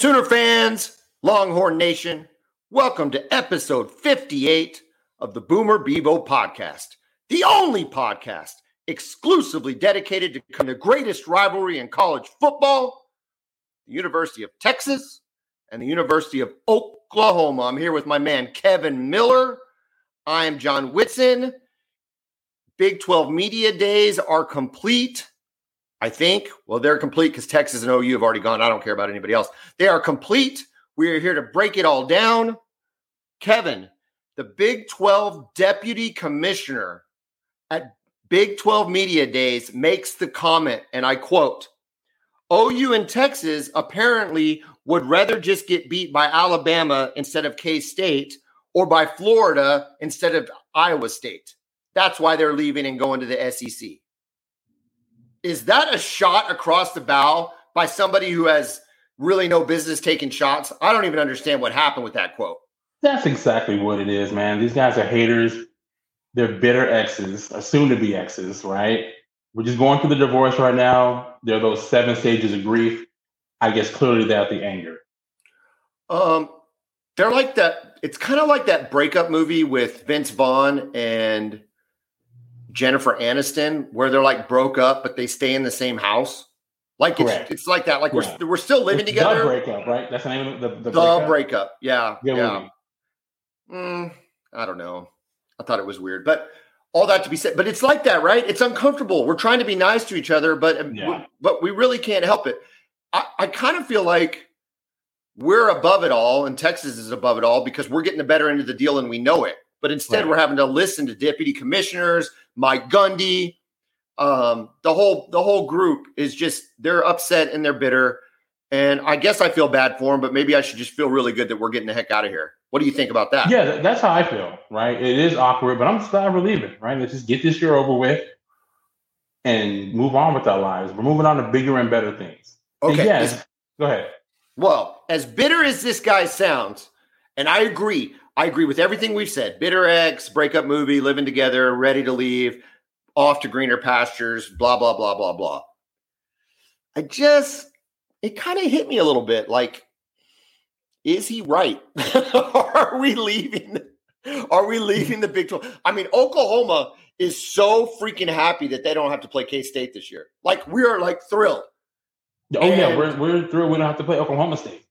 Sooner fans, Longhorn Nation, welcome to episode 58 of the Boomer Bevo podcast, the only podcast exclusively dedicated to the greatest rivalry in college football, the University of Texas and the University of Oklahoma. I'm here with my man, Kevin Miller. I am John Whitson. Big 12 media days are complete. I think. Well, they're complete because Texas and OU have already gone. I don't care about anybody else. They are complete. We are here to break it all down. Kevin, the Big 12 deputy commissioner at Big 12 Media Days makes the comment, and I quote OU and Texas apparently would rather just get beat by Alabama instead of K State or by Florida instead of Iowa State. That's why they're leaving and going to the SEC. Is that a shot across the bow by somebody who has really no business taking shots? I don't even understand what happened with that quote. That's exactly what it is, man. These guys are haters. They're bitter exes, soon to be exes, right? We're just going through the divorce right now. There are those seven stages of grief. I guess clearly that the anger. Um, they're like that. It's kind of like that breakup movie with Vince Vaughn and Jennifer Aniston, where they're like broke up, but they stay in the same house. Like it's, it's like that. Like yeah. we're we're still living it's together. The breakup, right? That's the name of the the, the breakup? breakup. Yeah, Good yeah. Mm, I don't know. I thought it was weird, but all that to be said. But it's like that, right? It's uncomfortable. We're trying to be nice to each other, but um, yeah. but we really can't help it. I, I kind of feel like we're above it all, and Texas is above it all because we're getting the better end of the deal and we know it. But instead, right. we're having to listen to deputy commissioners, Mike Gundy, um, the whole the whole group is just they're upset and they're bitter. And I guess I feel bad for them, but maybe I should just feel really good that we're getting the heck out of here. What do you think about that? Yeah, that's how I feel. Right, it is awkward, but I'm just glad we're leaving. Right, let's just get this year over with and move on with our lives. We're moving on to bigger and better things. Okay, yes. Go ahead. Well, as bitter as this guy sounds, and I agree, I agree with everything we've said. Bitter ex, breakup movie, living together, ready to leave, off to greener pastures, blah, blah, blah, blah, blah. I just, it kind of hit me a little bit like, is he right? are we leaving? Are we leaving the Big 12? I mean, Oklahoma is so freaking happy that they don't have to play K State this year. Like, we are like thrilled. Oh, and, yeah, we're, we're thrilled we don't have to play Oklahoma State.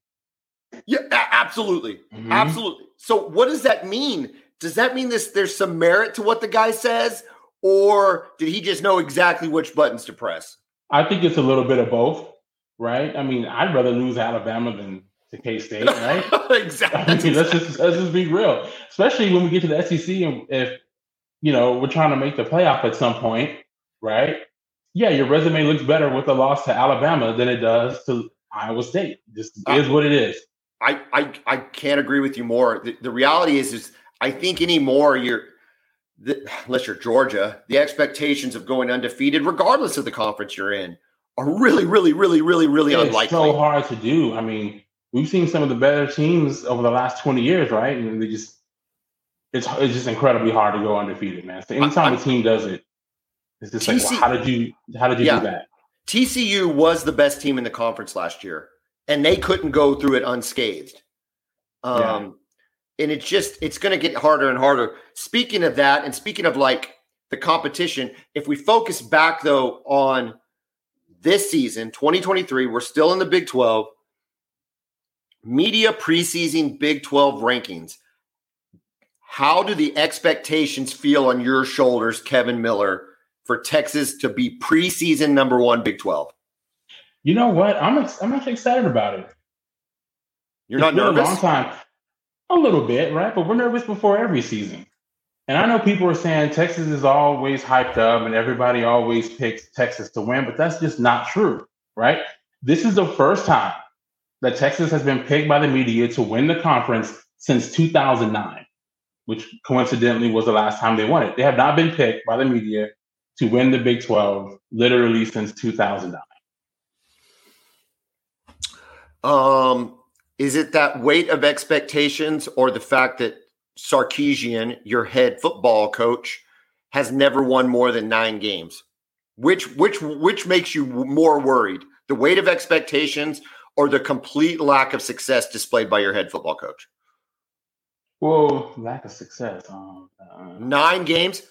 Yeah, absolutely. Mm-hmm. Absolutely. So what does that mean? Does that mean this there's some merit to what the guy says or did he just know exactly which buttons to press? I think it's a little bit of both, right? I mean, I'd rather lose Alabama than to K State, right? exactly. I mean, let's just let's just be real. Especially when we get to the SEC and if you know we're trying to make the playoff at some point, right? Yeah, your resume looks better with a loss to Alabama than it does to Iowa State. Just is what it is. I, I I can't agree with you more. The, the reality is is I think anymore you're the, unless you're Georgia, the expectations of going undefeated, regardless of the conference you're in, are really, really, really, really, really it's unlikely. so hard to do. I mean, we've seen some of the better teams over the last 20 years, right? And they just it's it's just incredibly hard to go undefeated, man. So anytime I, a team does it, it's just TC, like, well, how did you how did you yeah, do that? TCU was the best team in the conference last year and they couldn't go through it unscathed. Um, yeah. and it's just it's going to get harder and harder. Speaking of that, and speaking of like the competition, if we focus back though on this season, 2023, we're still in the Big 12. Media preseason Big 12 rankings. How do the expectations feel on your shoulders, Kevin Miller, for Texas to be preseason number one Big 12? You know what? I'm ex- I'm actually excited about it. You're it's not nervous. A long time, a little bit, right? But we're nervous before every season. And I know people are saying Texas is always hyped up and everybody always picks Texas to win, but that's just not true, right? This is the first time that Texas has been picked by the media to win the conference since 2009, which coincidentally was the last time they won it. They have not been picked by the media to win the Big 12 literally since 2009. Um, is it that weight of expectations or the fact that Sarkisian, your head football coach, has never won more than nine games? Which which which makes you more worried? The weight of expectations or the complete lack of success displayed by your head football coach? Well, lack of success. Um, uh, Nine games.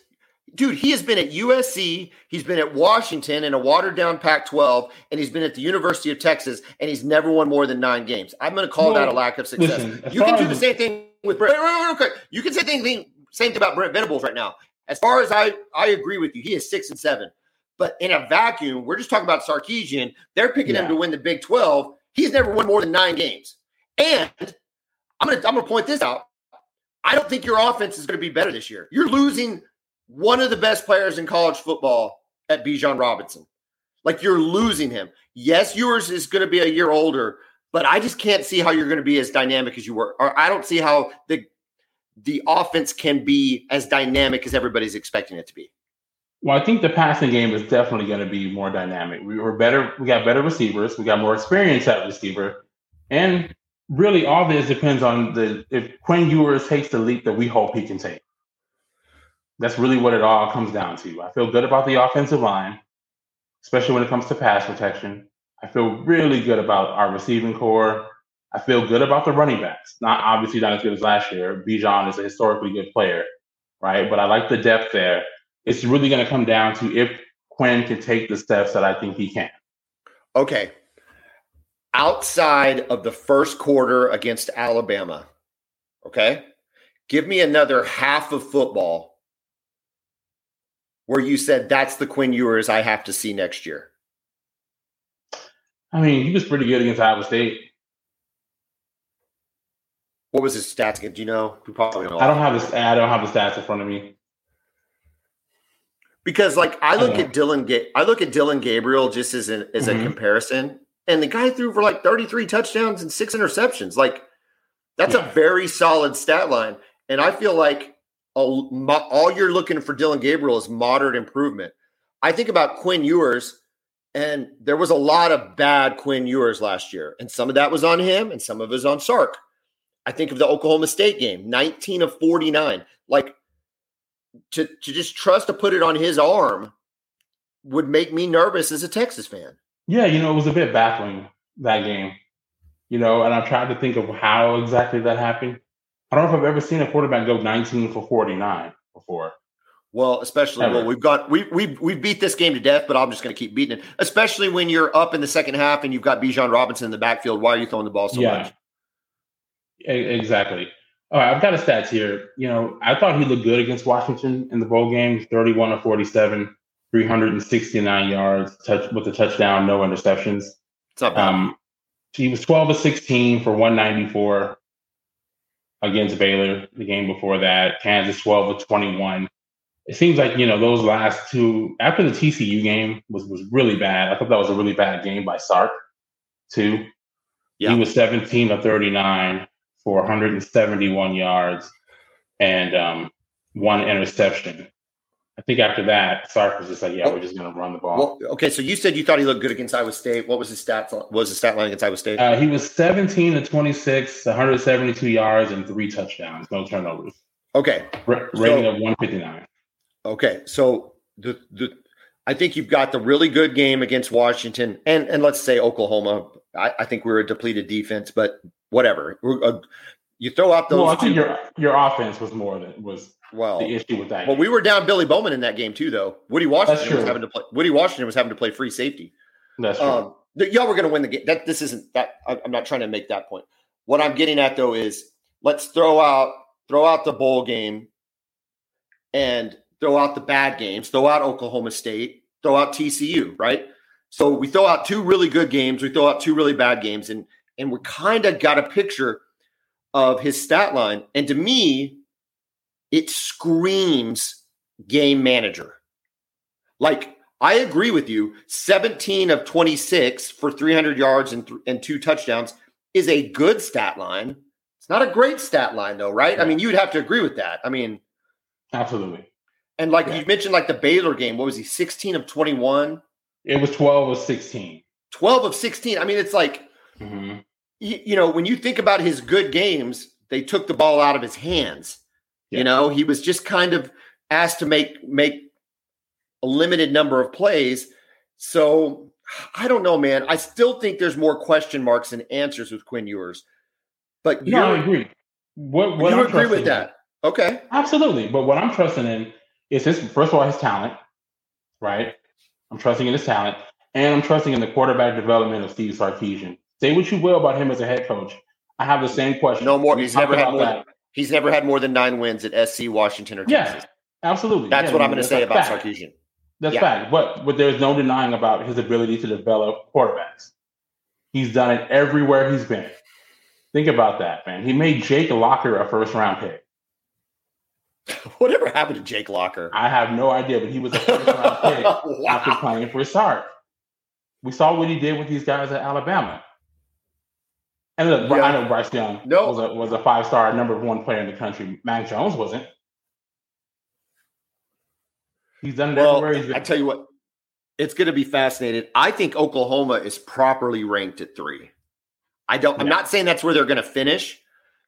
Dude, he has been at USC, he's been at Washington in a watered down Pac 12, and he's been at the University of Texas, and he's never won more than nine games. I'm going to call well, that a lack of success. Listen, you can do the same thing with Brent. Okay. You can say the same thing, same thing about Brent Venables right now. As far as I, I agree with you, he is six and seven. But in a vacuum, we're just talking about Sarkisian. They're picking yeah. him to win the Big 12. He's never won more than nine games. And I'm gonna I'm gonna point this out. I don't think your offense is going to be better this year. You're losing one of the best players in college football at Bijan Robinson. Like you're losing him. Yes, yours is going to be a year older, but I just can't see how you're going to be as dynamic as you were. Or I don't see how the the offense can be as dynamic as everybody's expecting it to be. Well, I think the passing game is definitely going to be more dynamic. We were better. We got better receivers. We got more experience at receiver, and really all this depends on the if Quinn Ewers takes the leap that we hope he can take. That's really what it all comes down to. I feel good about the offensive line, especially when it comes to pass protection. I feel really good about our receiving core. I feel good about the running backs. Not obviously not as good as last year. Bijan is a historically good player, right? But I like the depth there. It's really going to come down to if Quinn can take the steps that I think he can. Okay outside of the first quarter against Alabama, okay, give me another half of football where you said that's the Quinn Ewers I have to see next year. I mean, he was pretty good against Iowa State. What was his stats? Do you know? You probably know. I don't have the I don't have the stats in front of me. Because like I look I at Dillon, I look at Dillon Gabriel just as an as mm-hmm. a comparison, and the guy threw for like 33 touchdowns and six interceptions. Like that's yeah. a very solid stat line. And I feel like all, all you're looking for Dillon Gabriel is moderate improvement. I think about Quinn Ewers, and there was a lot of bad Quinn Ewers last year. And some of that was on him, and some of it was on Sark. I think of the Oklahoma State game, 19 of 49. Like to, to just trust to put it on his arm would make me nervous as a Texas fan. Yeah, you know, it was a bit baffling that game. You know, and I tried to think of how exactly that happened. I don't know if I've ever seen a quarterback go 19 for 49 before. Well, especially Ever. well, we've got we we we beat this game to death, but I'm just going to keep beating it. Especially when you're up in the second half and you've got Bijan Robinson in the backfield. Why are you throwing the ball so yeah. much? Exactly. All right, I've got a stats here. You know, I thought he looked good against Washington in the bowl game, 31 or 47. 369 yards, touch with a touchdown, no interceptions. It's not bad. Um, he was 12 of 16 for 194 against Baylor the game before that. Kansas 12 of 21. It seems like, you know, those last two after the TCU game was was really bad. I thought that was a really bad game by Sark, too. Yeah. He was 17 of 39 for 171 yards and um, one interception. I think after that, Sark was just like, "Yeah, we're just going to run the ball." Well, okay, so you said you thought he looked good against Iowa State. What was his stats? What was his stat line against Iowa State? Uh, he was 17 to 26, 172 yards, and three touchdowns, no turnovers. Okay, R- rating so, of 159. Okay, so the the I think you've got the really good game against Washington, and and let's say Oklahoma. I, I think we are a depleted defense, but whatever. Uh, you throw out those. Well, I think your your offense was more than was well, the issue with that. Well, game. we were down Billy Bowman in that game too, though. Woody Washington was having to play. Woody Washington was having to play free safety. That's true. Um, y'all were going to win the game. That this isn't that. I'm not trying to make that point. What I'm getting at though is let's throw out throw out the bowl game and throw out the bad games. Throw out Oklahoma State. Throw out TCU. Right. So we throw out two really good games. We throw out two really bad games, and and we kind of got a picture of his stat line. And to me, it screams game manager. Like, I agree with you. 17 of 26 for 300 yards and, th- and two touchdowns is a good stat line. It's not a great stat line, though, right? Yeah. I mean, you'd have to agree with that. I mean, absolutely. And like yeah. you mentioned, like the Baylor game, what was he, 16 of 21? It was 12 of 16. 12 of 16. I mean, it's like, mm-hmm. you, you know, when you think about his good games, they took the ball out of his hands. Yeah. You know, he was just kind of asked to make make a limited number of plays. So I don't know, man. I still think there's more question marks than answers with Quinn Ewers. But no, I agree. What, what you I'm agree with that? In, okay, absolutely. But what I'm trusting in is his first of all his talent, right? I'm trusting in his talent, and I'm trusting in the quarterback development of Steve Sarkisian. Say what you will about him as a head coach. I have the same question. No more. He's never had more. Than, he's never had more than nine wins at SC, Washington, or Texas. Yeah, absolutely. That's yeah, what I'm going to say about fact. Sarkisian. That's yeah. fact. But but there's no denying about his ability to develop quarterbacks. He's done it everywhere he's been. Think about that, man. He made Jake Locker a first round pick. Whatever happened to Jake Locker? I have no idea, but he was a first round pick wow. after playing for Sark. We saw what he did with these guys at Alabama. And look, yeah. I know Bryce Young no. was a was a five star number one player in the country. Mac Jones wasn't. He's done it well, everywhere. I tell you what, it's going to be fascinating. I think Oklahoma is properly ranked at three. I don't. Yeah. I'm not saying that's where they're going to finish,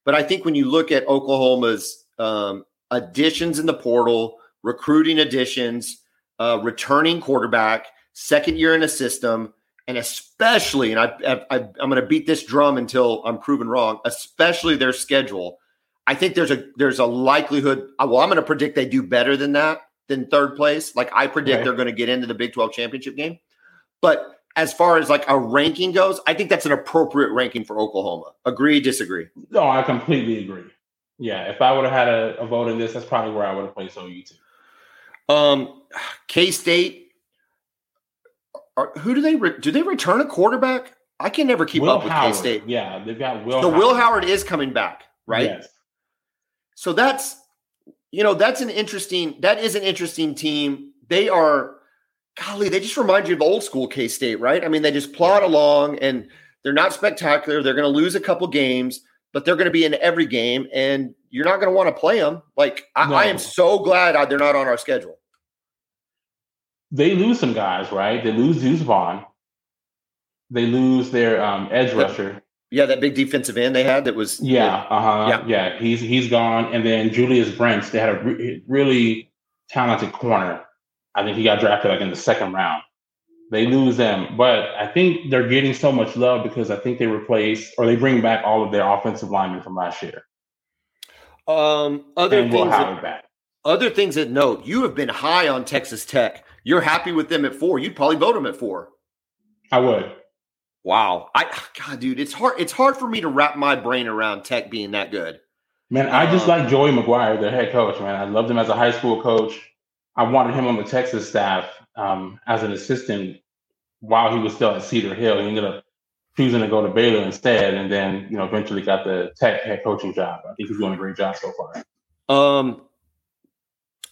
but I think when you look at Oklahoma's um, additions in the portal, recruiting additions, uh, returning quarterback, second year in a system, and especially, and I, I, I'm going to beat this drum until I'm proven wrong. Especially their schedule. I think there's a there's a likelihood. Uh, well, I'm going to predict they do better than that than third place. Like I predict right. they're going to get into the Big 12 championship game. But as far as like a ranking goes, I think that's an appropriate ranking for Oklahoma. Agree, disagree? No, I completely agree. Yeah, if I would have had a, a, vote in this, that's probably where I would have placed OU too. Um, K State. Who do they re- do? They return a quarterback? I can never keep Will up with K State. Yeah, they've got Will. So Howard. Will Howard is coming back, right? Yes. So that's you know, that's an interesting, that is an interesting team. They are, golly, they just remind you of old school K State, right? I mean, they just plod along and they're not spectacular. They're going to lose a couple games, but they're going to be in every game and you're not going to want to play them. Like, I, no. I am so glad they're not on our schedule. They lose some guys, right? They lose Deuce Vaughn. They lose their um, edge rusher. Yeah, that big defensive end they had that was yeah, uh huh, yeah. yeah. He's he's gone, and then Julius Brents. They had a re- really talented corner. I think he got drafted like in the second round. They lose them, but I think they're getting so much love because I think they replace or they bring back all of their offensive linemen from last year. Um, other and things, that, back. other things that note: you have been high on Texas Tech. You're happy with them at four. You'd probably vote them at four. I would. Wow. I God, dude, it's hard. It's hard for me to wrap my brain around Tech being that good. Man, I just um, like Joey McGuire, their head coach. Man, I loved him as a high school coach. I wanted him on the Texas staff um, as an assistant while he was still at Cedar Hill. He ended up choosing to go to Baylor instead, and then you know eventually got the Tech head coaching job. I think he's doing a great job so far. Um,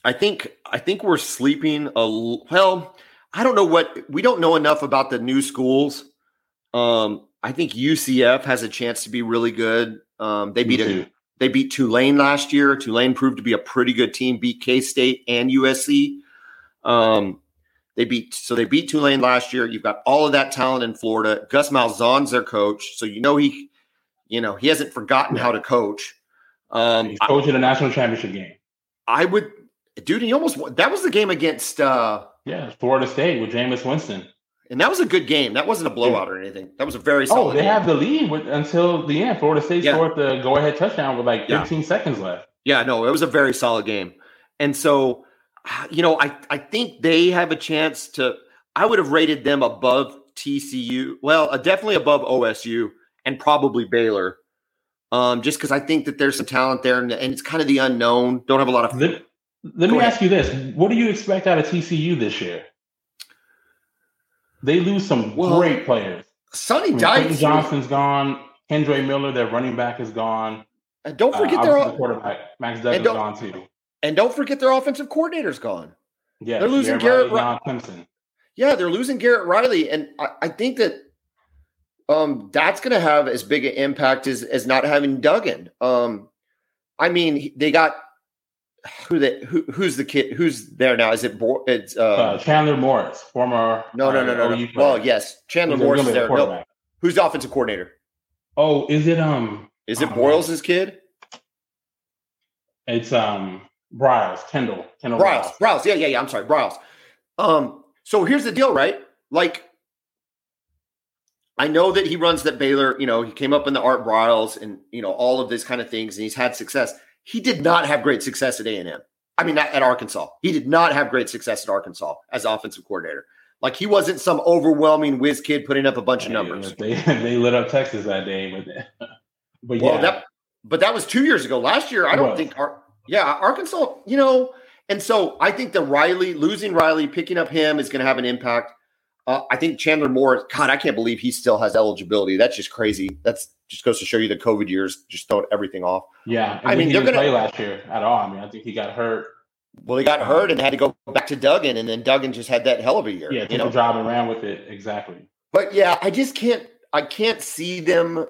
I think I think we're sleeping a well. I don't know what we don't know enough about the new schools um, I think UCF has a chance to be really good. Um, they beat a, they beat Tulane last year. Tulane proved to be a pretty good team. Beat K State and USC. Um, they beat so they beat Tulane last year. You've got all of that talent in Florida. Gus Malzahn's their coach, so you know he, you know he hasn't forgotten how to coach. Um, He's coaching a national championship game. I would, dude. He almost that was the game against. uh Yeah, Florida State with Jameis Winston. And that was a good game. That wasn't a blowout or anything. That was a very solid. Oh, they game. have the lead with, until the end. Florida State yeah. scored the go-ahead touchdown with like 15 yeah. seconds left. Yeah, no, it was a very solid game. And so, you know, I I think they have a chance to. I would have rated them above TCU. Well, uh, definitely above OSU and probably Baylor. Um, just because I think that there's some talent there, and, and, it's kind of the unknown. Don't have a lot of. Let, let me ahead. ask you this: What do you expect out of TCU this year? They lose some well, great players. Sonny Dykes. Johnson's gone. Kendre Miller, their running back, is gone. And don't forget uh, their the quarterback. Max Duggan's gone too. And don't forget their offensive coordinator's gone. Yeah, they're losing Garrett, Garrett Riley. Yeah, they're losing Garrett Riley, and I, I think that um, that's going to have as big an impact as as not having Duggan. Um, I mean, they got who they who, who's the kid who's there now? Is it it's uh, uh, Chandler Morris, former no no no no, no. well yes Chandler He's Morris is there. No, who's the offensive coordinator? Oh, is it um? Is it Boyles' kid? It's um Briles Kendall Kendall Briles Briles yeah yeah yeah I'm sorry Briles. Um, so here's the deal, right? Like I know that he runs that Baylor, you know, he came up in the Art Briles and, you know, all of this kind of things, and he's had success. He did not have great success at A&M. I mean, at Arkansas. He did not have great success at Arkansas as offensive coordinator. Like he wasn't some overwhelming whiz kid putting up a bunch of numbers. They, they lit up Texas that day, but but well, yeah. That, but that was two years ago. Last year, I don't think. Yeah, Arkansas. You know, and so I think the Riley losing Riley, picking up him is going to have an impact. Uh, I think Chandler Moore. God, I can't believe he still has eligibility. That's just crazy. That's just goes to show you the COVID years just throw everything off. Yeah, I mean they're going to play last year at all. I mean, I think he got hurt. Well, he got hurt and had to go back to Duggan, and then Duggan just had that hell of a year. Yeah, you know? a job and ran with it exactly. But yeah, I just can't. I can't see them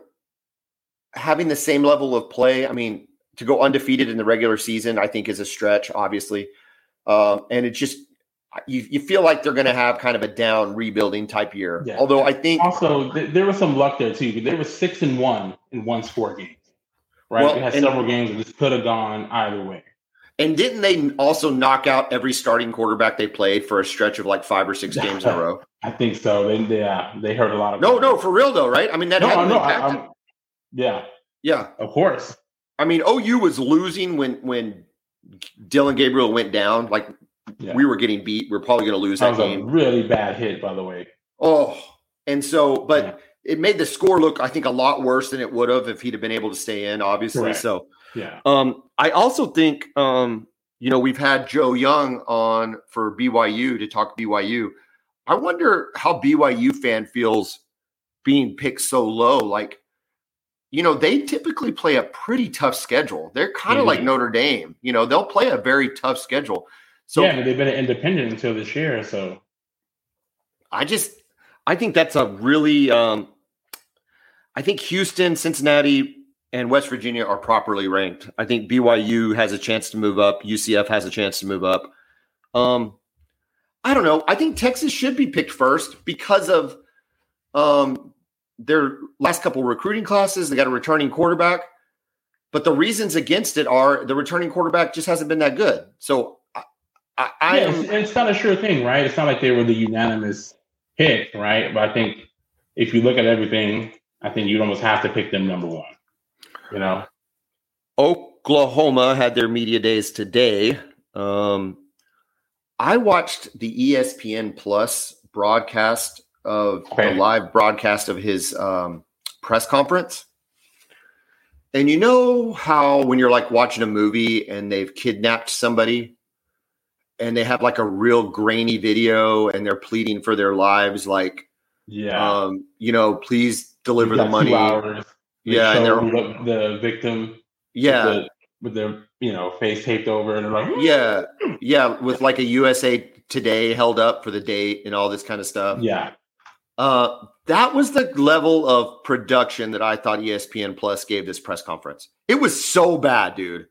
having the same level of play. I mean, to go undefeated in the regular season, I think is a stretch, obviously. Um, and it just you, you feel like they're going to have kind of a down rebuilding type year. Yeah. Although I think also th- there was some luck there too. They were six and one in one score games, right? Well, they had several games that just could have gone either way. And didn't they also knock out every starting quarterback they played for a stretch of like five or six games in a row? I think so. They yeah, they hurt a lot of. No, no, for real though, right? I mean that. No, no, I, yeah, yeah, of course. I mean, OU was losing when when Dillon Gabriel went down. Like yeah. we were getting beat. We are probably going to lose that, that game. really bad hit, by the way. Oh, and so, but yeah. it made the score look, I think, a lot worse than it would have if he'd have been able to stay in. Obviously, Correct. so yeah. Um, I also think, um, you know, we've had Joe Young on for BYU to talk BYU. I wonder how BYU fan feels being picked so low. Like, you know, they typically play a pretty tough schedule. They're kind of mm-hmm. like Notre Dame. You know, they'll play a very tough schedule. So yeah, they've been independent until this year. So I just I think that's a really um I think Houston, Cincinnati, and West Virginia are properly ranked. I think BYU has a chance to move up. UCF has a chance to move up. Um, I don't know. I think Texas should be picked first because of um, their last couple recruiting classes. They got a returning quarterback, but the reasons against it are the returning quarterback just hasn't been that good. So I, I yeah, it's, it's, not a sure thing, right? It's not like they were the unanimous pick, right? But I think if you look at everything, I think you'd almost have to pick them number one. You know, Oklahoma had their media days today. Um, I watched the ESPN Plus broadcast of okay. the live broadcast of his um, press conference. And you know how when you're like watching a movie and they've kidnapped somebody and they have like a real grainy video and they're pleading for their lives like yeah. um you know please deliver the money. yeah and they're the, the victim yeah. with, the, with their you know face taped over and they're like yeah. Yeah with like a usa today held up for the date and all this kind of stuff. Yeah. Uh that was the level of production that i thought espn plus gave this press conference. It was so bad dude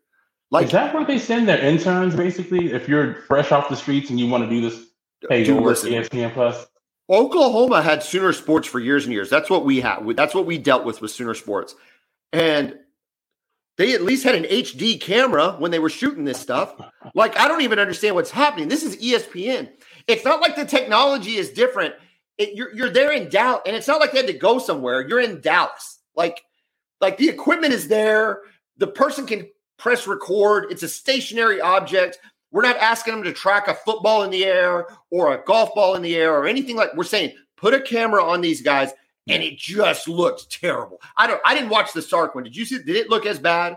like, is that where they send their interns? Basically, if you're fresh off the streets and you want to do this, hey, you work ESPN Plus. Oklahoma had Sooner Sports for years and years. That's what we had. That's what we dealt with with Sooner Sports, and they at least had an HD camera when they were shooting this stuff. Like, I don't even understand what's happening. This is ESPN. It's not like the technology is different. It, you're you're there in Dallas, and it's not like they had to go somewhere. You're in Dallas. Like, like the equipment is there. The person can press record. It's a stationary object. We're not asking them to track a football in the air or a golf ball in the air or anything like we're saying put a camera on these guys and it just looked terrible. I don't I didn't watch the Sark one. Did you see did it look as bad?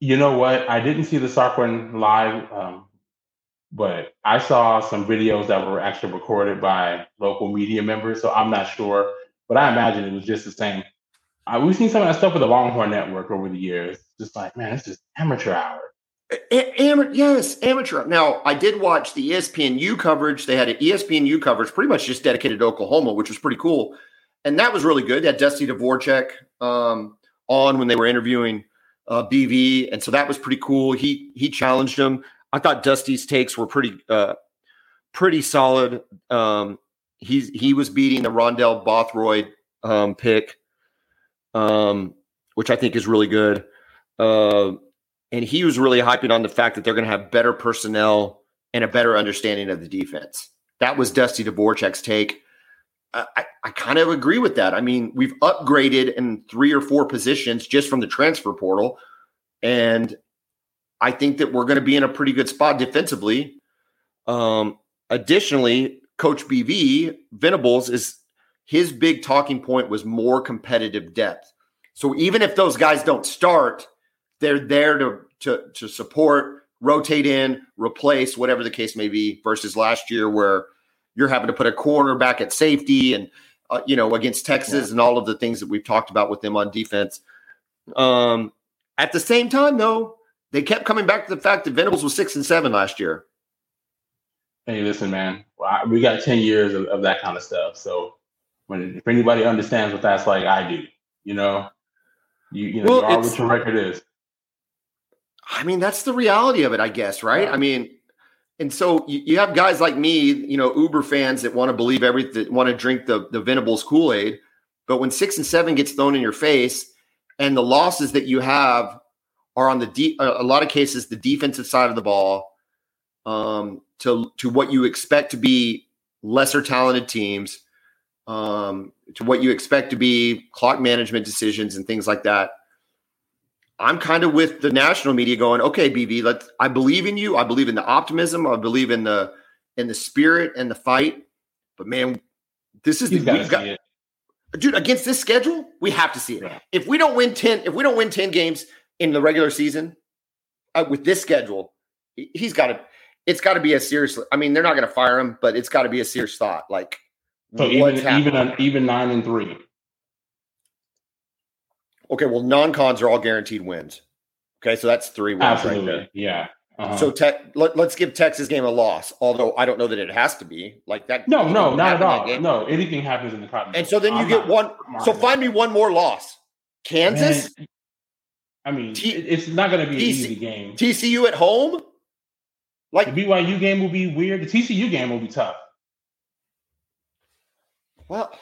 You know what? I didn't see the Sark one live, um, but I saw some videos that were actually recorded by local media members, so I'm not sure. But I imagine it was just the same. Uh, we've seen some of that stuff with the Longhorn Network over the years. Just like, man, it's just amateur hour. A- yes, amateur. Now, I did watch the ESPNU coverage. They had an ESPNU coverage pretty much just dedicated to Oklahoma, which was pretty cool. And that was really good. They had Dusty Dvorak um, on when they were interviewing uh, BV. And so that was pretty cool. He he challenged him. I thought Dusty's takes were pretty uh, pretty solid. Um, he's he was beating the Rondell Bothroyd um, pick um, which I think is really good. Uh, and he was really hyping on the fact that they're going to have better personnel and a better understanding of the defense. That was Dusty Dvorak's take. I, I kind of agree with that. I mean, we've upgraded in three or four positions just from the transfer portal. And I think that we're going to be in a pretty good spot defensively. Um, additionally, Coach BV Venables is his big talking point was more competitive depth. So even if those guys don't start, they're there to to to support, rotate in, replace, whatever the case may be. Versus last year where you're having to put a corner back at safety and uh, you know against Texas yeah. and all of the things that we've talked about with them on defense. Um, at the same time, though, they kept coming back to the fact that Venables was six and seven last year. Hey, listen, man, we got ten years of, of that kind of stuff. So when if anybody understands what that's like, I do. You know, you you know well, you are what your record is. I mean, that's the reality of it, I guess, right? Yeah. I mean, and so you, you, have guys like me, you know, Uber fans that want to believe everything, want to drink the the Venables Kool Aid, but when six and seven gets thrown in your face, and the losses that you have are on the de- a lot of cases the defensive side of the ball, um, to to what you expect to be lesser talented teams, um, to what you expect to be clock management decisions and things like that. I'm kind of with the national media going, okay, BV, let's I believe in you. I believe in the optimism. I believe in the in the spirit and the fight. But man, this is the we've got, dude against this schedule. We have to see it. Yeah. If we don't win ten, if we don't win ten games in the regular season uh, with this schedule, he's got to. It's got to be a serious. I mean, they're not going to fire him, but it's got to be a serious thought. Like, so even even even nine and three. Okay, well, non-cons are all guaranteed wins. Okay, so that's three wins Absolutely. right there. Yeah. Uh-huh. So te- let, us give Texas game a loss, although I don't know that it has to be like that. No, no, not at all. No, anything happens in the Cotton And so then you I'm get one. So find me one more loss. Kansas. Man, I mean, T- it's not going to be an easy game. TCU at home. Like the BYU game will be weird. The TCU game will be tough. Well,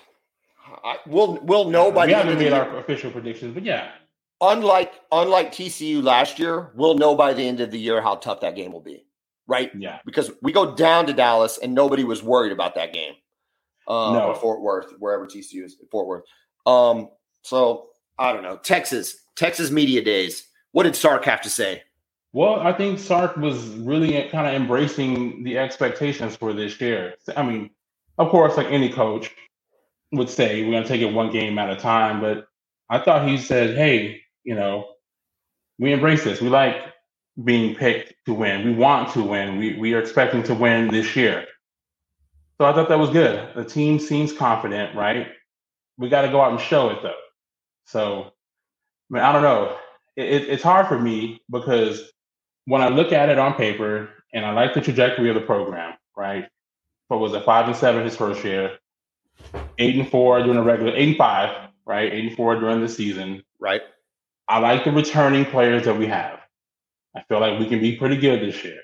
I, we'll we'll know by we haven't made our official predictions, but yeah. Unlike unlike TCU last year, we'll know by the end of the year how tough that game will be, right? Yeah, because we go down to Dallas and nobody was worried about that game. Um, no, Fort Worth, wherever TCU is, Fort Worth. Um, so I don't know. Texas, Texas media days. What did Sark have to say? Well, I think Sark was really kind of embracing the expectations for this year. I mean, of course, like any coach, would say we're going to take it one game at a time. But I thought he said, hey, you know, we embrace this. We like being picked to win. We want to win. We, we are expecting to win this year. So I thought that was good. The team seems confident, right? We got to go out and show it though. So, I mean, I don't know. It, it's hard for me because when I look at it on paper and I like the trajectory of the program, right? What was it, five and seven his first year, eight and four during the regular, eight and five, right? Eight and four during the season. Right. I like the returning players that we have. I feel like we can be pretty good this year.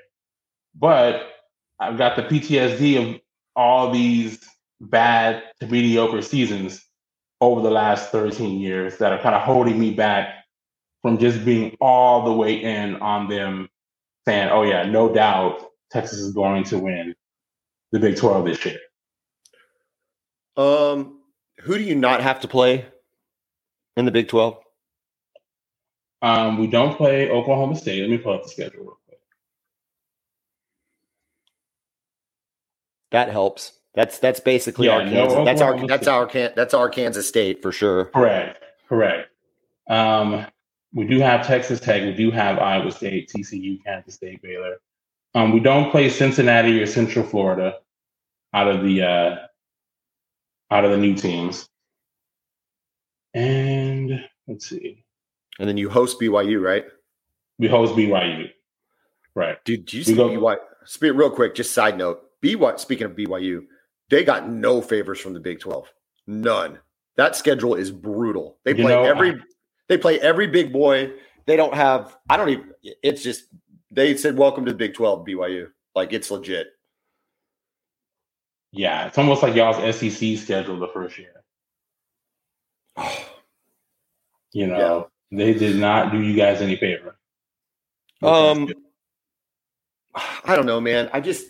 But I've got the PTSD of all these bad to mediocre seasons over the last 13 years that are kind of holding me back from just being all the way in on them saying, oh, yeah, no doubt Texas is going to win the Big 12 this year. Um, who do you not have to play in the Big Twelve? Um, we don't play Oklahoma State. Let me pull up the schedule real quick. That helps. That's that's basically yeah, our Kansas. No, that's our that's our that's our Kansas State for sure. Correct. Correct. Um, we do have Texas Tech. We do have Iowa State, TCU, Kansas State, Baylor. Um, we don't play Cincinnati or Central Florida out of the uh, out of the new teams. And let's see. And then you host BYU, right? We host BYU. Right. Dude, do you see go, BYU? Speak real quick, just side note. BYU, speaking of BYU, they got no favors from the Big 12. None. That schedule is brutal. They play know, every I, they play every big boy. They don't have I don't even it's just they said welcome to the Big 12 BYU. Like it's legit. Yeah, it's almost like y'all's SEC schedule the first year. you know, yeah. they did not do you guys any favor. Um, I don't know, man. I just,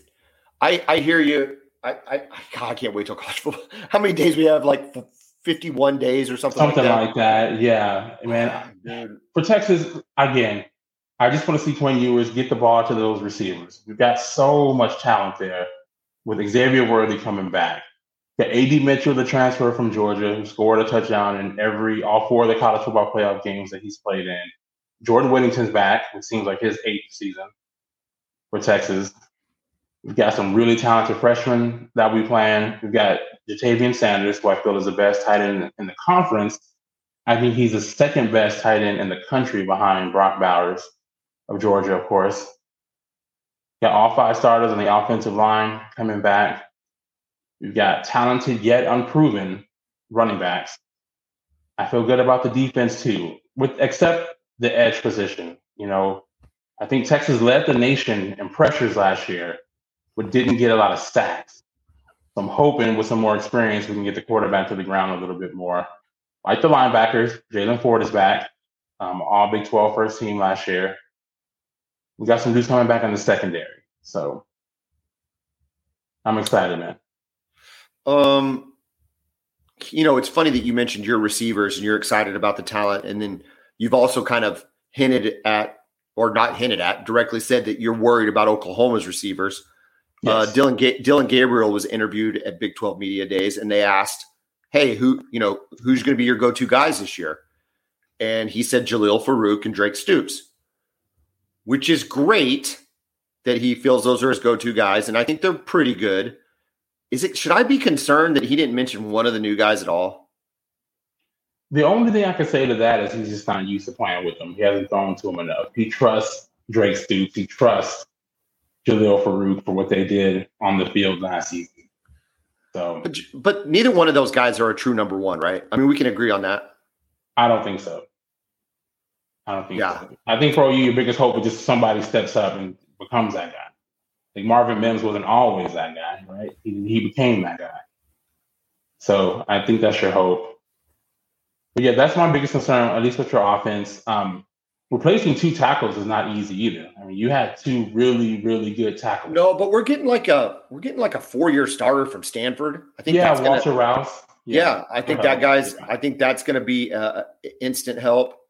I, I hear you. I, I, God, I can't wait till college football. How many days we have? Like 51 days or something. Something like that. like that. Yeah, man. Dude. For Texas, again, I just want to see Quinn Ewers get the ball to those receivers. We've got so much talent there with Xavier Worthy coming back. The AD Mitchell, the transfer from Georgia, who scored a touchdown in every all four of the college football playoff games that he's played in. Jordan Whittington's back. It seems like his eighth season for Texas. We've got some really talented freshmen that we plan. We've got Ja'Tavion Sanders, who I feel is the best tight end in the conference. I think he's the second best tight end in the country behind Brock Bowers of Georgia, of course. Got all five starters on the offensive line coming back. We've got talented yet unproven running backs. I feel good about the defense too, with except the edge position. You know, I think Texas led the nation in pressures last year but didn't get a lot of sacks. So I'm hoping with some more experience, we can get the quarterback to the ground a little bit more. Like the linebackers, Jaylan Ford is back, um, all Big 12 first team last year. We got some dudes coming back in the secondary. So I'm excited, man. Um, you know, it's funny that you mentioned your receivers and you're excited about the talent, and then you've also kind of hinted at, or not hinted at, directly said that you're worried about Oklahoma's receivers. Uh, yes. Uh, Dillon Ga- Dillon Gabriel was interviewed at Big 12 Media Days, and they asked, "Hey, who you know who's going to be your go-to guys this year?" And he said Jalil Farooq and Drake Stoops, which is great that he feels those are his go-to guys, and I think they're pretty good. Is it should I be concerned that he didn't mention one of the new guys at all? The only thing I can say to that is he's just not used to playing with them. He hasn't thrown to him enough. He trusts Drake Stoops. He trusts Jalil Farooq for what they did on the field last season. So, but, but neither one of those guys are a true number one, right? I mean, we can agree on that. I don't think so. I don't think yeah. so. I think for you, your biggest hope is just somebody steps up and becomes that guy. Like Marvin Mims wasn't always that guy, right? He, he became that guy. So I think that's your hope. But yeah, that's my biggest concern, at least with your offense. Um, replacing two tackles is not easy either. I mean, you had two really, really good tackles. No, but we're getting like a we're getting like a four year starter from Stanford. I think. Yeah, Walter gonna, Rouse. Yeah, yeah, I think that guy's. I think that's going to be uh, instant help.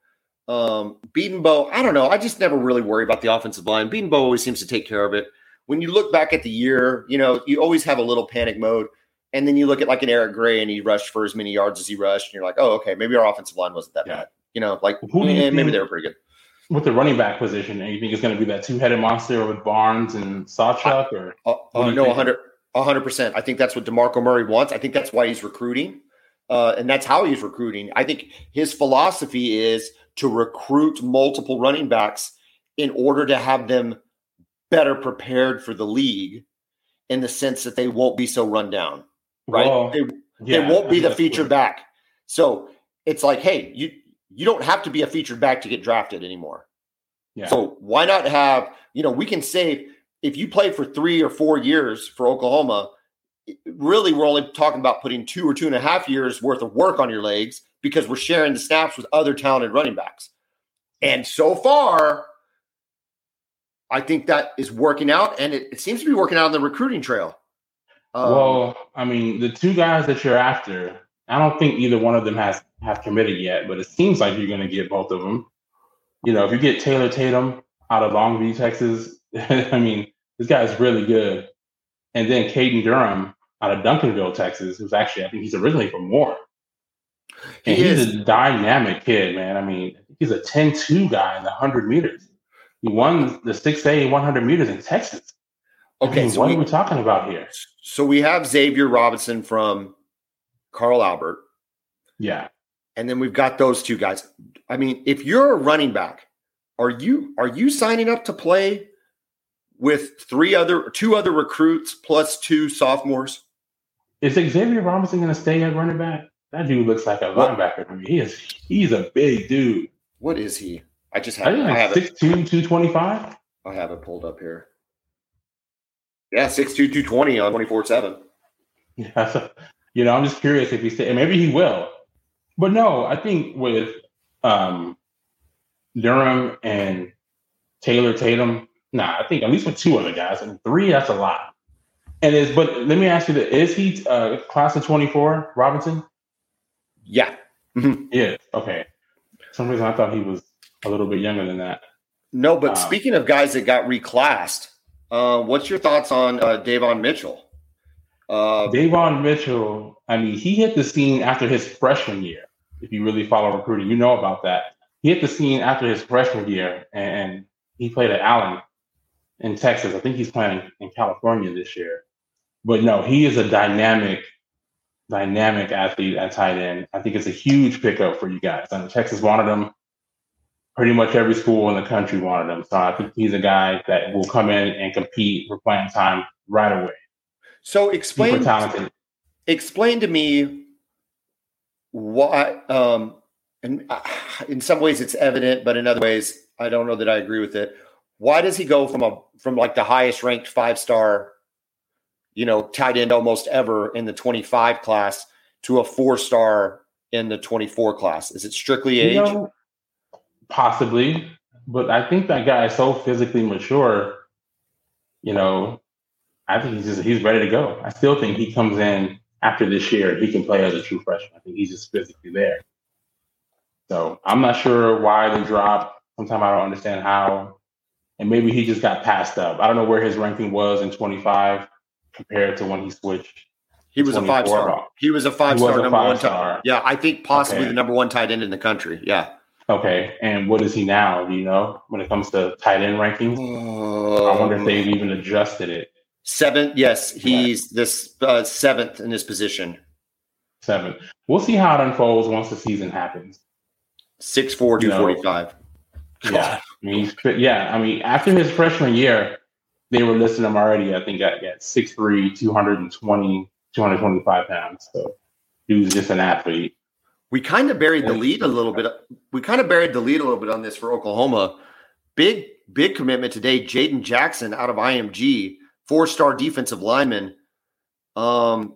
Um, Bedenbaugh, I don't know. I just never really worry about the offensive line. Bedenbaugh always seems to take care of it. When you look back at the year, you know, you always have a little panic mode. And then you look at like an Eric Gray and he rushed for as many yards as he rushed, and you're like, oh, okay, maybe our offensive line wasn't that yeah. bad. You know, like Who eh, maybe they were pretty good with the running back position, and you think it's going to be that two-headed monster with Barnes and Sawchuk, or uh, uh, no, hundred, hundred percent. I think that's what Demarco Murray wants. I think that's why he's recruiting, uh, and that's how he's recruiting. I think his philosophy is to recruit multiple running backs in order to have them better prepared for the league, in the sense that they won't be so run down, right? Well, they, yeah, they won't be the feature back. So it's like, hey, you you don't have to be a featured back to get drafted anymore. Yeah. So why not have, you know, we can say if you play for three or four years for Oklahoma, really we're only talking about putting two or two and a half years worth of work on your legs because we're sharing the snaps with other talented running backs. And so far, I think that is working out, and it, it seems to be working out on the recruiting trail. Um, well, I mean, the two guys that you're after, I don't think either one of them has have committed yet, but it seems like you're going to get both of them. You know, if you get Taylor Tatum out of Longview, Texas, I mean, this guy is really good. And then Caden Durham out of Duncanville, Texas, who's actually, I think he's originally from Moore. And he he's is. a dynamic kid, man. I mean, he's a 10 2 guy in the 100 meters. He won the 6A 100 meters in Texas. Okay, I mean, so what we, are we talking about here? So we have Xavier Robinson from Carl Albert. Yeah and then we've got those two guys. I mean, if you're a running back, are you are you signing up to play with three other two other recruits plus two sophomores? Is Xavier Robinson going to stay at running back? That dude looks like a what? linebacker to me. He is he's a big dude. What is he? I just have, I, I have 6'2", 225. I have it pulled up here. Yeah, 6'2", 220 on 24-7. Yeah, you know, I'm just curious if he stay, maybe he will. But no, I think with um, Durham and Taylor Tatum, nah, I think at least with two other guys, and three, that's a lot. And is but let me ask you that is he uh, class of twenty four, Robinson? Yeah. Mm-hmm. Yeah. Okay. For some reason I thought he was a little bit younger than that. No, but um, speaking of guys that got reclassed, uh, what's your thoughts on uh, Davon Mitchell? Uh, Davon Mitchell, I mean, he hit the scene after his freshman year. If you really follow recruiting, you know about that. He hit the scene after his freshman year, and he played at Allen in Texas. I think he's playing in California this year. But no, he is a dynamic, dynamic athlete at tight end. I think it's a huge pickup for you guys. I know Texas wanted him pretty much every school in the country wanted him. So I think he's a guy that will come in and compete for playing time right away. So explain Super talented. Explain to me why. Um, and uh, in some ways it's evident, but in other ways I don't know that I agree with it. Why does he go from a from like the highest ranked five star, you know, tight end almost ever in the twenty five class to a four star in the twenty four class? Is it strictly age? You know, Possibly, but I think that guy is so physically mature. You know, I think he's just he's ready to go. I still think he comes in after this year, he can play as a true freshman. I think he's just physically there. So I'm not sure why the drop. Sometimes I don't understand how. And maybe he just got passed up. I don't know where his ranking was in 25 compared to when he switched. He was a five star. He was a five star number one. Star. Yeah, I think possibly okay. the number one tight end in the country. Yeah. Okay, and what is he now? Do you know when it comes to tight end rankings, Uh, I wonder if they've even adjusted it. Seventh, yes, he's this uh, seventh in this position. Seventh. We'll see how it unfolds once the season happens. Six four two forty five. Yeah, I mean, yeah, I mean, after his freshman year, they were listing him already. I think at, at 6'3", 220, 225 pounds. So he was just an athlete we kind of buried the lead a little bit. We kind of buried the lead a little bit on this for Oklahoma. Big, big commitment today. Jaden Jackson out of IMG, four star defensive lineman. Um,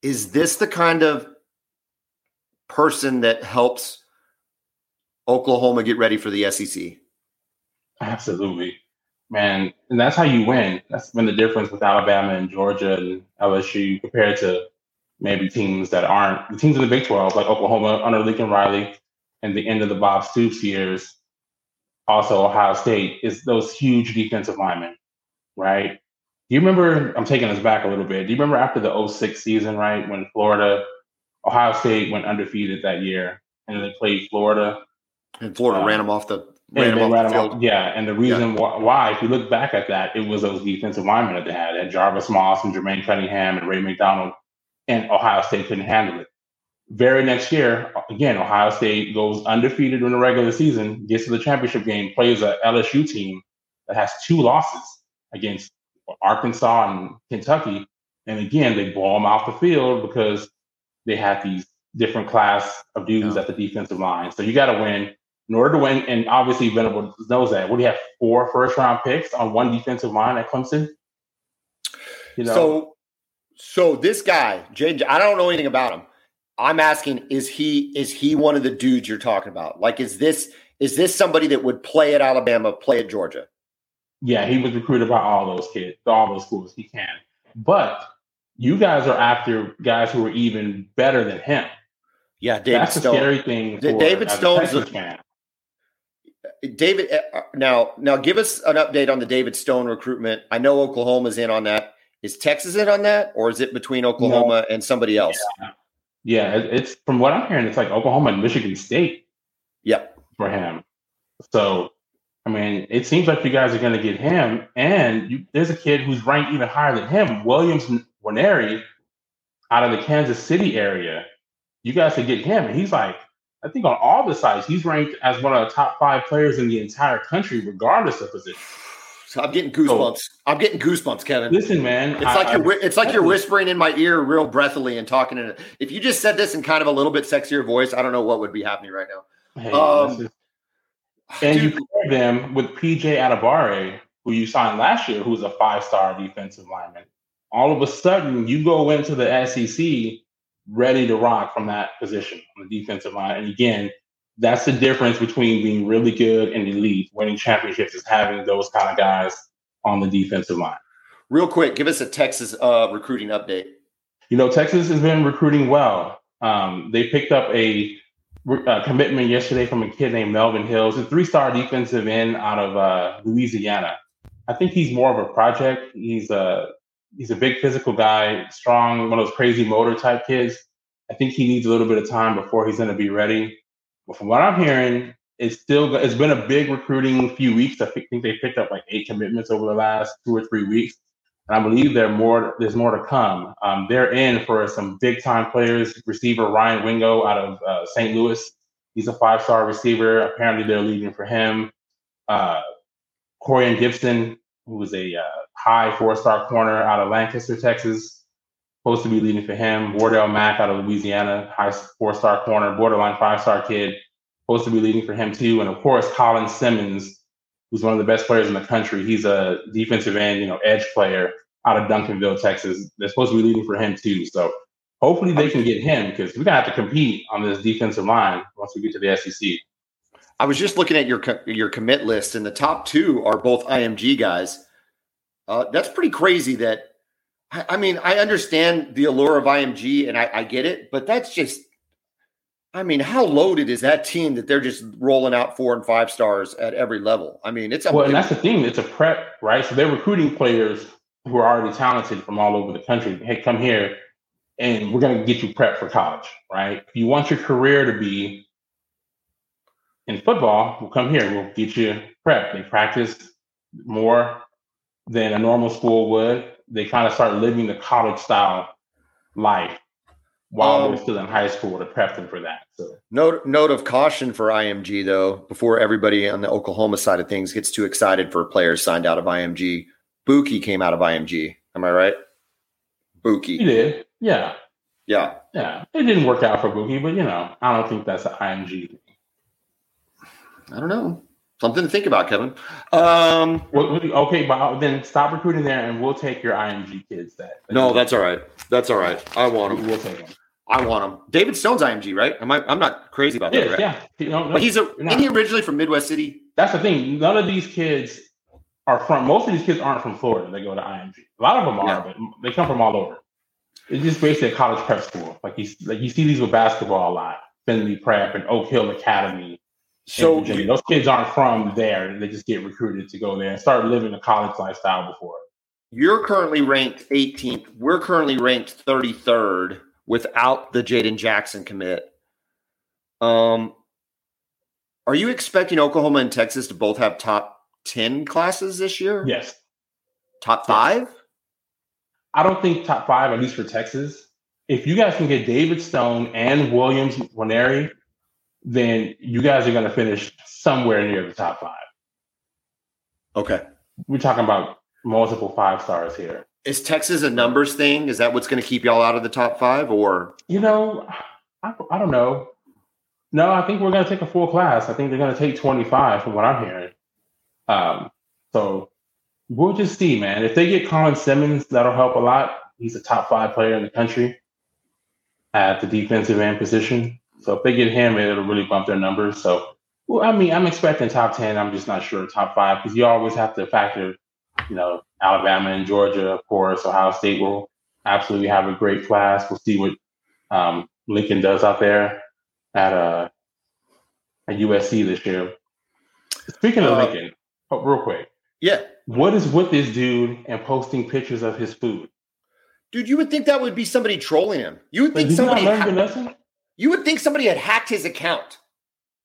is this the kind of person that helps Oklahoma get ready for the SEC? Absolutely, man. And that's how you win. That's been the difference with Alabama and Georgia and LSU compared to maybe teams that aren't the teams in the Big 12, like Oklahoma under Lincoln Riley and the end of the Bob Stoops years, also Ohio State, is those huge defensive linemen, right? Do you remember? I'm taking us back a little bit. Do you remember after the 06 season, right, when Florida, Ohio State went undefeated that year, and they played Florida, and Florida um, ran them off the ran them off the field. Off, yeah, and the reason yeah. why, if you look back at that, it was those defensive linemen that they had, and Jarvis Moss and Jermaine Cunningham and Ray McDonald and Ohio State couldn't handle it. Very next year, again, Ohio State goes undefeated in the regular season, gets to the championship game, plays a LSU team that has two losses against Arkansas and Kentucky. And again, they blow them off the field because they have these different class of dudes yeah. at the defensive line. So you got to win. In order to win, and obviously Venable knows that. What do you have? Four first round picks on one defensive line at Clemson. You know, so so this guy, Jaden, I don't know anything about him. I'm asking, is he is he one of the dudes you're talking about? Like, is this is this somebody that would play at Alabama, play at Georgia? Yeah, he was recruited by all those kids, all those schools. He can, but you guys are after guys who are even better than him. Yeah, David That's Stone. a scary thing. For, David Stone's a fan. David, uh, now now give us an update on the David Stone recruitment. I know Oklahoma's in on that. Is Texas in on that, or is it between Oklahoma no. and somebody else? Yeah. yeah, it's from what I'm hearing, it's like Oklahoma and Michigan State. Yep. For him. So, I mean, it seems like you guys are going to get him, and you, there's a kid who's ranked even higher than him, Williams Nwaneri, out of the Kansas City area. You guys could get him, and he's like, I think on all the sites, he's ranked as one of the top five players in the entire country, regardless of position. So I'm getting goosebumps. Oh. I'm getting goosebumps, Kevin. Listen, man. It's I, like you're it's like you're whispering in my ear real breathily and talking in it. If you just said this in kind of a little bit sexier voice, I don't know what would be happening right now. Hey, um, is, and dude, you pair them with PJ Adebawore, who you signed last year, who's a five-star defensive lineman. All of a sudden, you go into the SEC ready to rock from that position on the defensive line. And again, that's the difference between being really good and elite. Winning championships is having those kind of guys on the defensive line. Real quick, give us a Texas uh, recruiting update. You know, Texas has been recruiting well. Um, they picked up a, a, commitment yesterday from a kid named Melvin Hills, a three-star defensive end out of uh, Louisiana. I think he's more of a project. He's a he's a big physical guy, strong, one of those crazy motor type kids. I think he needs a little bit of time before he's going to be ready. But from what I'm hearing, it's still it's been a big recruiting few weeks. I think they picked up like eight commitments over the last two or three weeks, and I believe there more there's more to come. Um, they're in for some big time players. Receiver Ryan Wingo out of uh, St. Louis, he's a five star receiver. Apparently, they're leaving for him. Uh, Corian Gibson, who was a uh, high four star corner out of Lancaster, Texas, supposed to be leading for him. Wardell Mack out of Louisiana, high four star corner, borderline five star kid supposed to be leading for him too. And of course, Colin Simmons, who's one of the best players in the country. He's a defensive end, you know, edge player out of Duncanville, Texas. They're supposed to be leading for him too. So hopefully they can get him because we're gonna have to compete on this defensive line once we get to the SEC. I was just looking at your your commit list, and the top two are both IMG guys. Uh, that's pretty crazy. That I, mean, I understand the allure of IMG, and I, I get it, but that's just I mean, how loaded is that team that they're just rolling out four and five stars at every level? I mean, it's well, and that's the thing. It's a prep, right? So they're recruiting players who are already talented from all over the country. Hey, come here, and we're going to get you prepped for college, right? If you want your career to be in football, we'll come here. We'll get you prepped. They practice more than a normal school would. They kind of start living the college style life while um, they're still in high school to prep them for that. So note note of caution for IMG though, before everybody on the Oklahoma side of things gets too excited for players signed out of IMG. Bookie came out of IMG. Am I right? Bookie. He did. Yeah. Yeah. Yeah. It didn't work out for Bookie, but you know, I don't think that's an IMG thing. I don't know. Something to think about, Kevin. Um, well, okay, but then stop recruiting there, and we'll take your IMG kids. That no, that's all right. That's all right. I want them. We'll take them. I want him. David Stone's IMG, right? Am I? I'm not crazy about that, yeah, right? Yeah, no, no, but he's a. Isn't he originally from Midwest City? That's the thing. None of these kids are from. Most of these kids aren't from Florida. They go to IMG. A lot of them are, yeah. but they come from all over. It's just basically a college prep school. Like you, like you see these with basketball a lot. Findlay Prep and Oak Hill Academy. So you, those kids aren't from there. They just get recruited to go there and start living a college lifestyle before. You're currently ranked 18th. We're currently ranked 33rd without the Jaden Jackson commit. Um, are you expecting Oklahoma and Texas to both have top 10 classes this year? Yes. Top five? I don't think top five, at least for Texas. If you guys can get David Stone and Williams Nwaneri, then you guys are going to finish somewhere near the top five. Okay. We're talking about multiple five stars here. Is Texas a numbers thing? Is that what's going to keep y'all out of the top five, or you know, I, I don't know. No, I think we're going to take a full class. I think they're going to take twenty five, from what I'm hearing. Um, so we'll just see, man. If they get Colin Simmons, that'll help a lot. He's a top five player in the country at the defensive end position. So if they get him, it'll really bump their numbers. So, well, I mean, I'm expecting top ten. I'm just not sure top five because you always have to factor, you know, Alabama and Georgia, of course. Ohio State will absolutely have a great class. We'll see what um, Lincoln does out there at uh, at USC this year. Speaking of uh, Lincoln, oh, real quick, yeah, what is with this dude and posting pictures of his food? Dude, you would think that would be somebody trolling him. You would think somebody. Ha- you would think somebody had hacked his account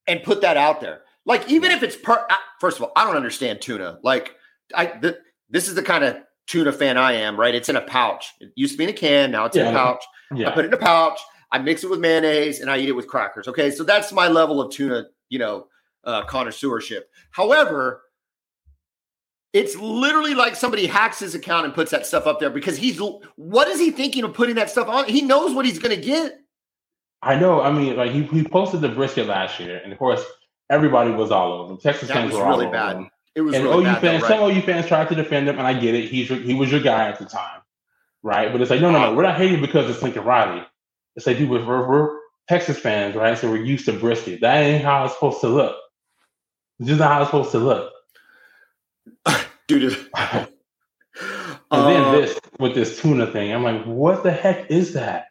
and put that out there. Like even if it's per. First of all, I don't understand tuna. Like I the, this is the kind of tuna fan I am, right? It's in a pouch. It used to be in a can, now it's yeah. in a pouch. Yeah. I put it in a pouch. I mix it with mayonnaise and I eat it with crackers. Okay, so that's my level of tuna, you know, uh, connoisseurship. However, it's literally like somebody hacks his account and puts that stuff up there because he's what is he thinking of putting that stuff on? He knows what he's going to get. I know. I mean, like he, he posted the brisket last year, and of course, everybody was all over him. Texas that fans were really bad. It was and really OU bad, fans, though, right? some OU fans tried to defend him, and I get it. He's he was your guy at the time, right? But it's like, no, no, no, we're not hating because it's Lincoln Riley. It's like, dude, we're, we're, we're Texas fans, right? So we're used to brisket. That ain't how it's supposed to look. This is not how it's supposed to look, dude. And uh, then this with this tuna thing, I'm like, what the heck is that?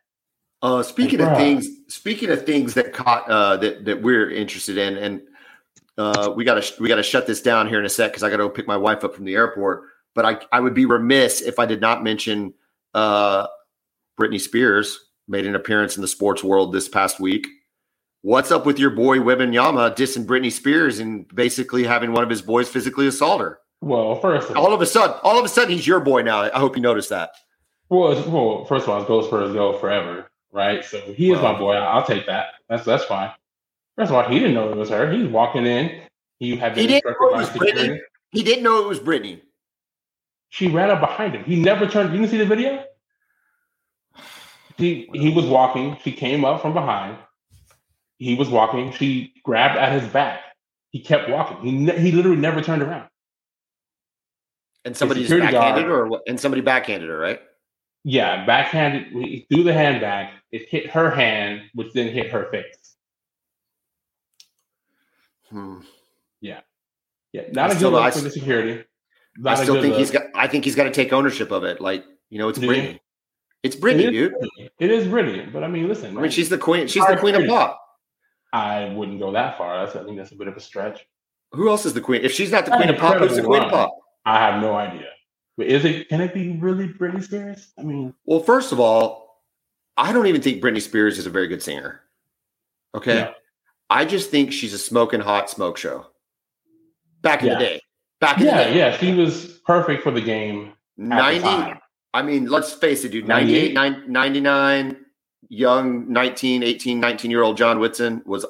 Uh, speaking of things, speaking of things that caught uh, that that we're interested in, and uh, we got to we got to shut this down here in a sec because I got to go pick my wife up from the airport. But I I would be remiss if I did not mention uh, Britney Spears made an appearance in the sports world this past week. What's up with your boy Wembanyama dissing Britney Spears and basically having one of his boys physically assault her? Well, first of all, all of a sudden, all of a sudden, he's your boy now. I hope you noticed that. Well, well, first of all, it goes for his go forever, right? So he is well, my boy. I'll take that. That's that's fine. First of all, he didn't know it was her. He's walking in. He had been he didn't know it was Britney. He didn't know it was Britney. She ran up behind him. He never turned. You can see the video. He he was walking. She came up from behind. He was walking. She grabbed at his back. He kept walking. He ne- he literally never turned around. And somebody just backhanded guard, her, or and somebody backhanded her, right? Yeah, backhanded. He threw the hand back. It hit her hand, which then hit her face. Hmm. Yeah, yeah. Not I a good look for the security. Not I still think look. he's got. I think he's got to take ownership of it. Like you know, it's Britney. It's Britney, it dude. Britney. It is Britney, but I mean, listen. I mean, she's the queen. She's the queen of pop. I wouldn't go that far. That's, I think that's a bit of a stretch. Who else is the queen? If she's not the queen of pop, who's the queen of pop? I have no idea. But is it? Can it be really Britney Spears? I mean, well, first of all, I don't even think Britney Spears is a very good singer. Okay, yeah. I just think she's a smoking hot smoke show. Back in yeah. the day, back in yeah, the day, yeah, she was perfect for the game. Ninety. I mean, let's face it, dude. 98, 99, young 19, 18, 19 year old John Whitson was,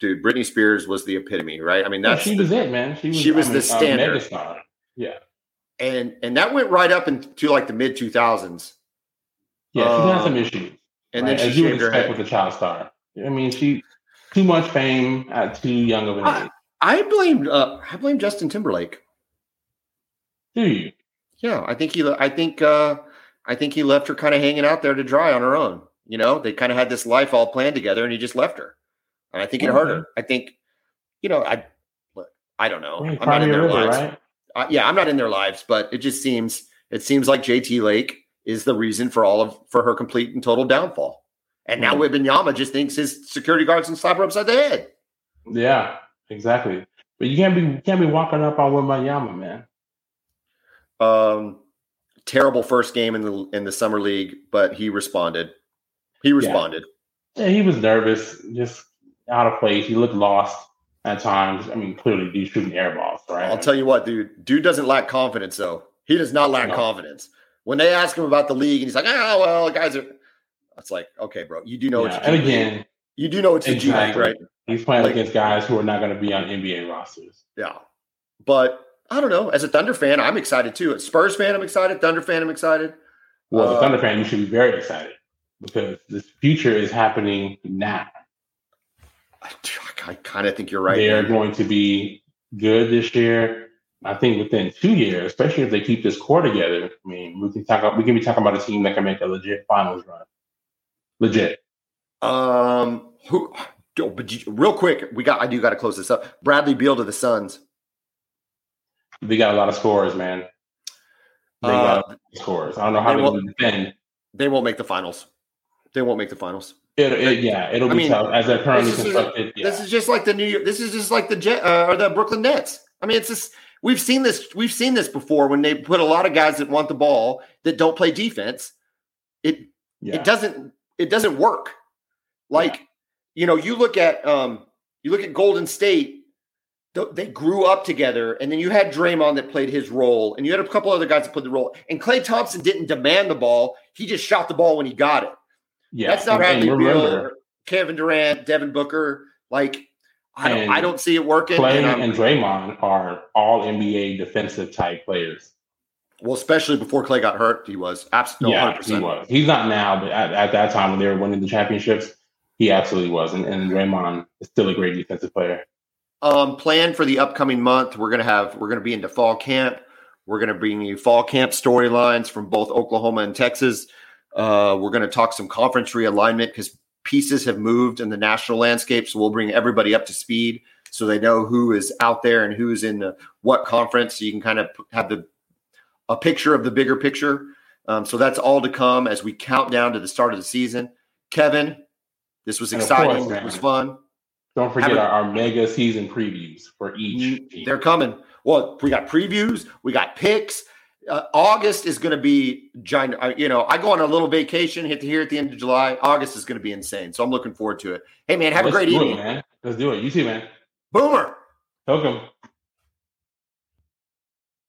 dude, Britney Spears was the epitome, right? I mean, that's yeah, she was it, man. She was, she was I the standard. Uh, yeah. And and that went right up into like the mid 2000s. Yeah, she um, had some issues. And right? then she As you would expect with a child star. I mean, she too much fame at too young of an age. I, blame uh, I blame Justin Timberlake. Do you? Yeah, I think he. I think. uh I think he left her kind of hanging out there to dry on her own. You know, they kind of had this life all planned together, and he just left her. And I think it hurt her. I think, you know, I, I don't know. I'm not in their river, lives. Right? Uh, yeah, I'm not in their lives, but it just seems it seems like JT Lake is the reason for all of for her complete and total downfall. And now mm-hmm. Wembanyama just thinks his security guards can slap her upside the head. Yeah, exactly. But you can't be you can't be walking up on Wembanyama, man. Um, terrible first game in the in the summer league, but he responded. He responded. Yeah, yeah he was nervous, just out of place. He looked lost at times. I mean, clearly, he's shooting air balls, right? I'll tell you what, dude. Dude doesn't lack confidence, though. He does not lack no. confidence. When they ask him about the league, and he's like, "Oh, well, guys are." It's like, okay, bro, you do know yeah, what. And again, you do know it's exactly. G right? He's playing like, against guys who are not going to be on NBA rosters. Yeah, but I don't know. As a Thunder fan, I'm excited too. As Spurs fan, I'm excited. Thunder fan, I'm excited. Well, as a uh, Thunder fan, you should be very excited because this future is happening now. I, kind of think you're right. They are going to be good this year. I think within two years, especially if they keep this core together. I mean, we can talk. We can be talking about a team that can make a legit finals run. Legit. Um. Who? But you, real quick, we got. I do got to close this up. Bradley Beal to the Suns. They got a lot of scores, man. They uh, got scores. I don't know how they will defend. They won't make the finals. They won't make the finals. It, it, yeah, it'll I be mean, tough as they're currently this constructed. Yeah. This is just like the New York. This is just like the Jet uh, or the Brooklyn Nets. I mean, it's just we've seen this. We've seen this before when they put a lot of guys that want the ball that don't play defense. It yeah. it doesn't it doesn't work. Like yeah. you know, you look at um you look at Golden State they grew up together, and then you had Draymond that played his role, and you had a couple other guys that played the role. And Klay Thompson didn't demand the ball; he just shot the ball when he got it. Yeah, that's not Bradley Beal, Kevin Durant, Devin Booker. Like I don't, I don't see it working. Klay and, and Draymond are all NBA defensive type players. Well, especially before Klay got hurt, he was absolutely yeah, 100%. he was. He's not now, but at, at, that time when they were winning the championships, he absolutely was. And, and Draymond is still a great defensive player. Um, plan for the upcoming month. We're gonna have we're gonna be into fall camp. We're gonna bring you fall camp storylines from both Oklahoma and Texas. Uh, we're gonna talk some conference realignment because pieces have moved in the national landscape. So we'll bring everybody up to speed so they know who is out there and who's in the, what conference. So you can kind of have the a picture of the bigger picture. Um, so that's all to come as we count down to the start of the season. Kevin, this was exciting. Course, it was fun. Don't forget a, our, our, mega season previews for each. They're coming. Well, we got previews, we got picks. Uh, August is going to be giant. Uh, you know, I go on a little vacation hit here at the end of July. August is going to be insane. So I'm looking forward to it. Hey, man, have Let's a great evening. It, man. Let's do it. You too, man. Boomer. Welcome.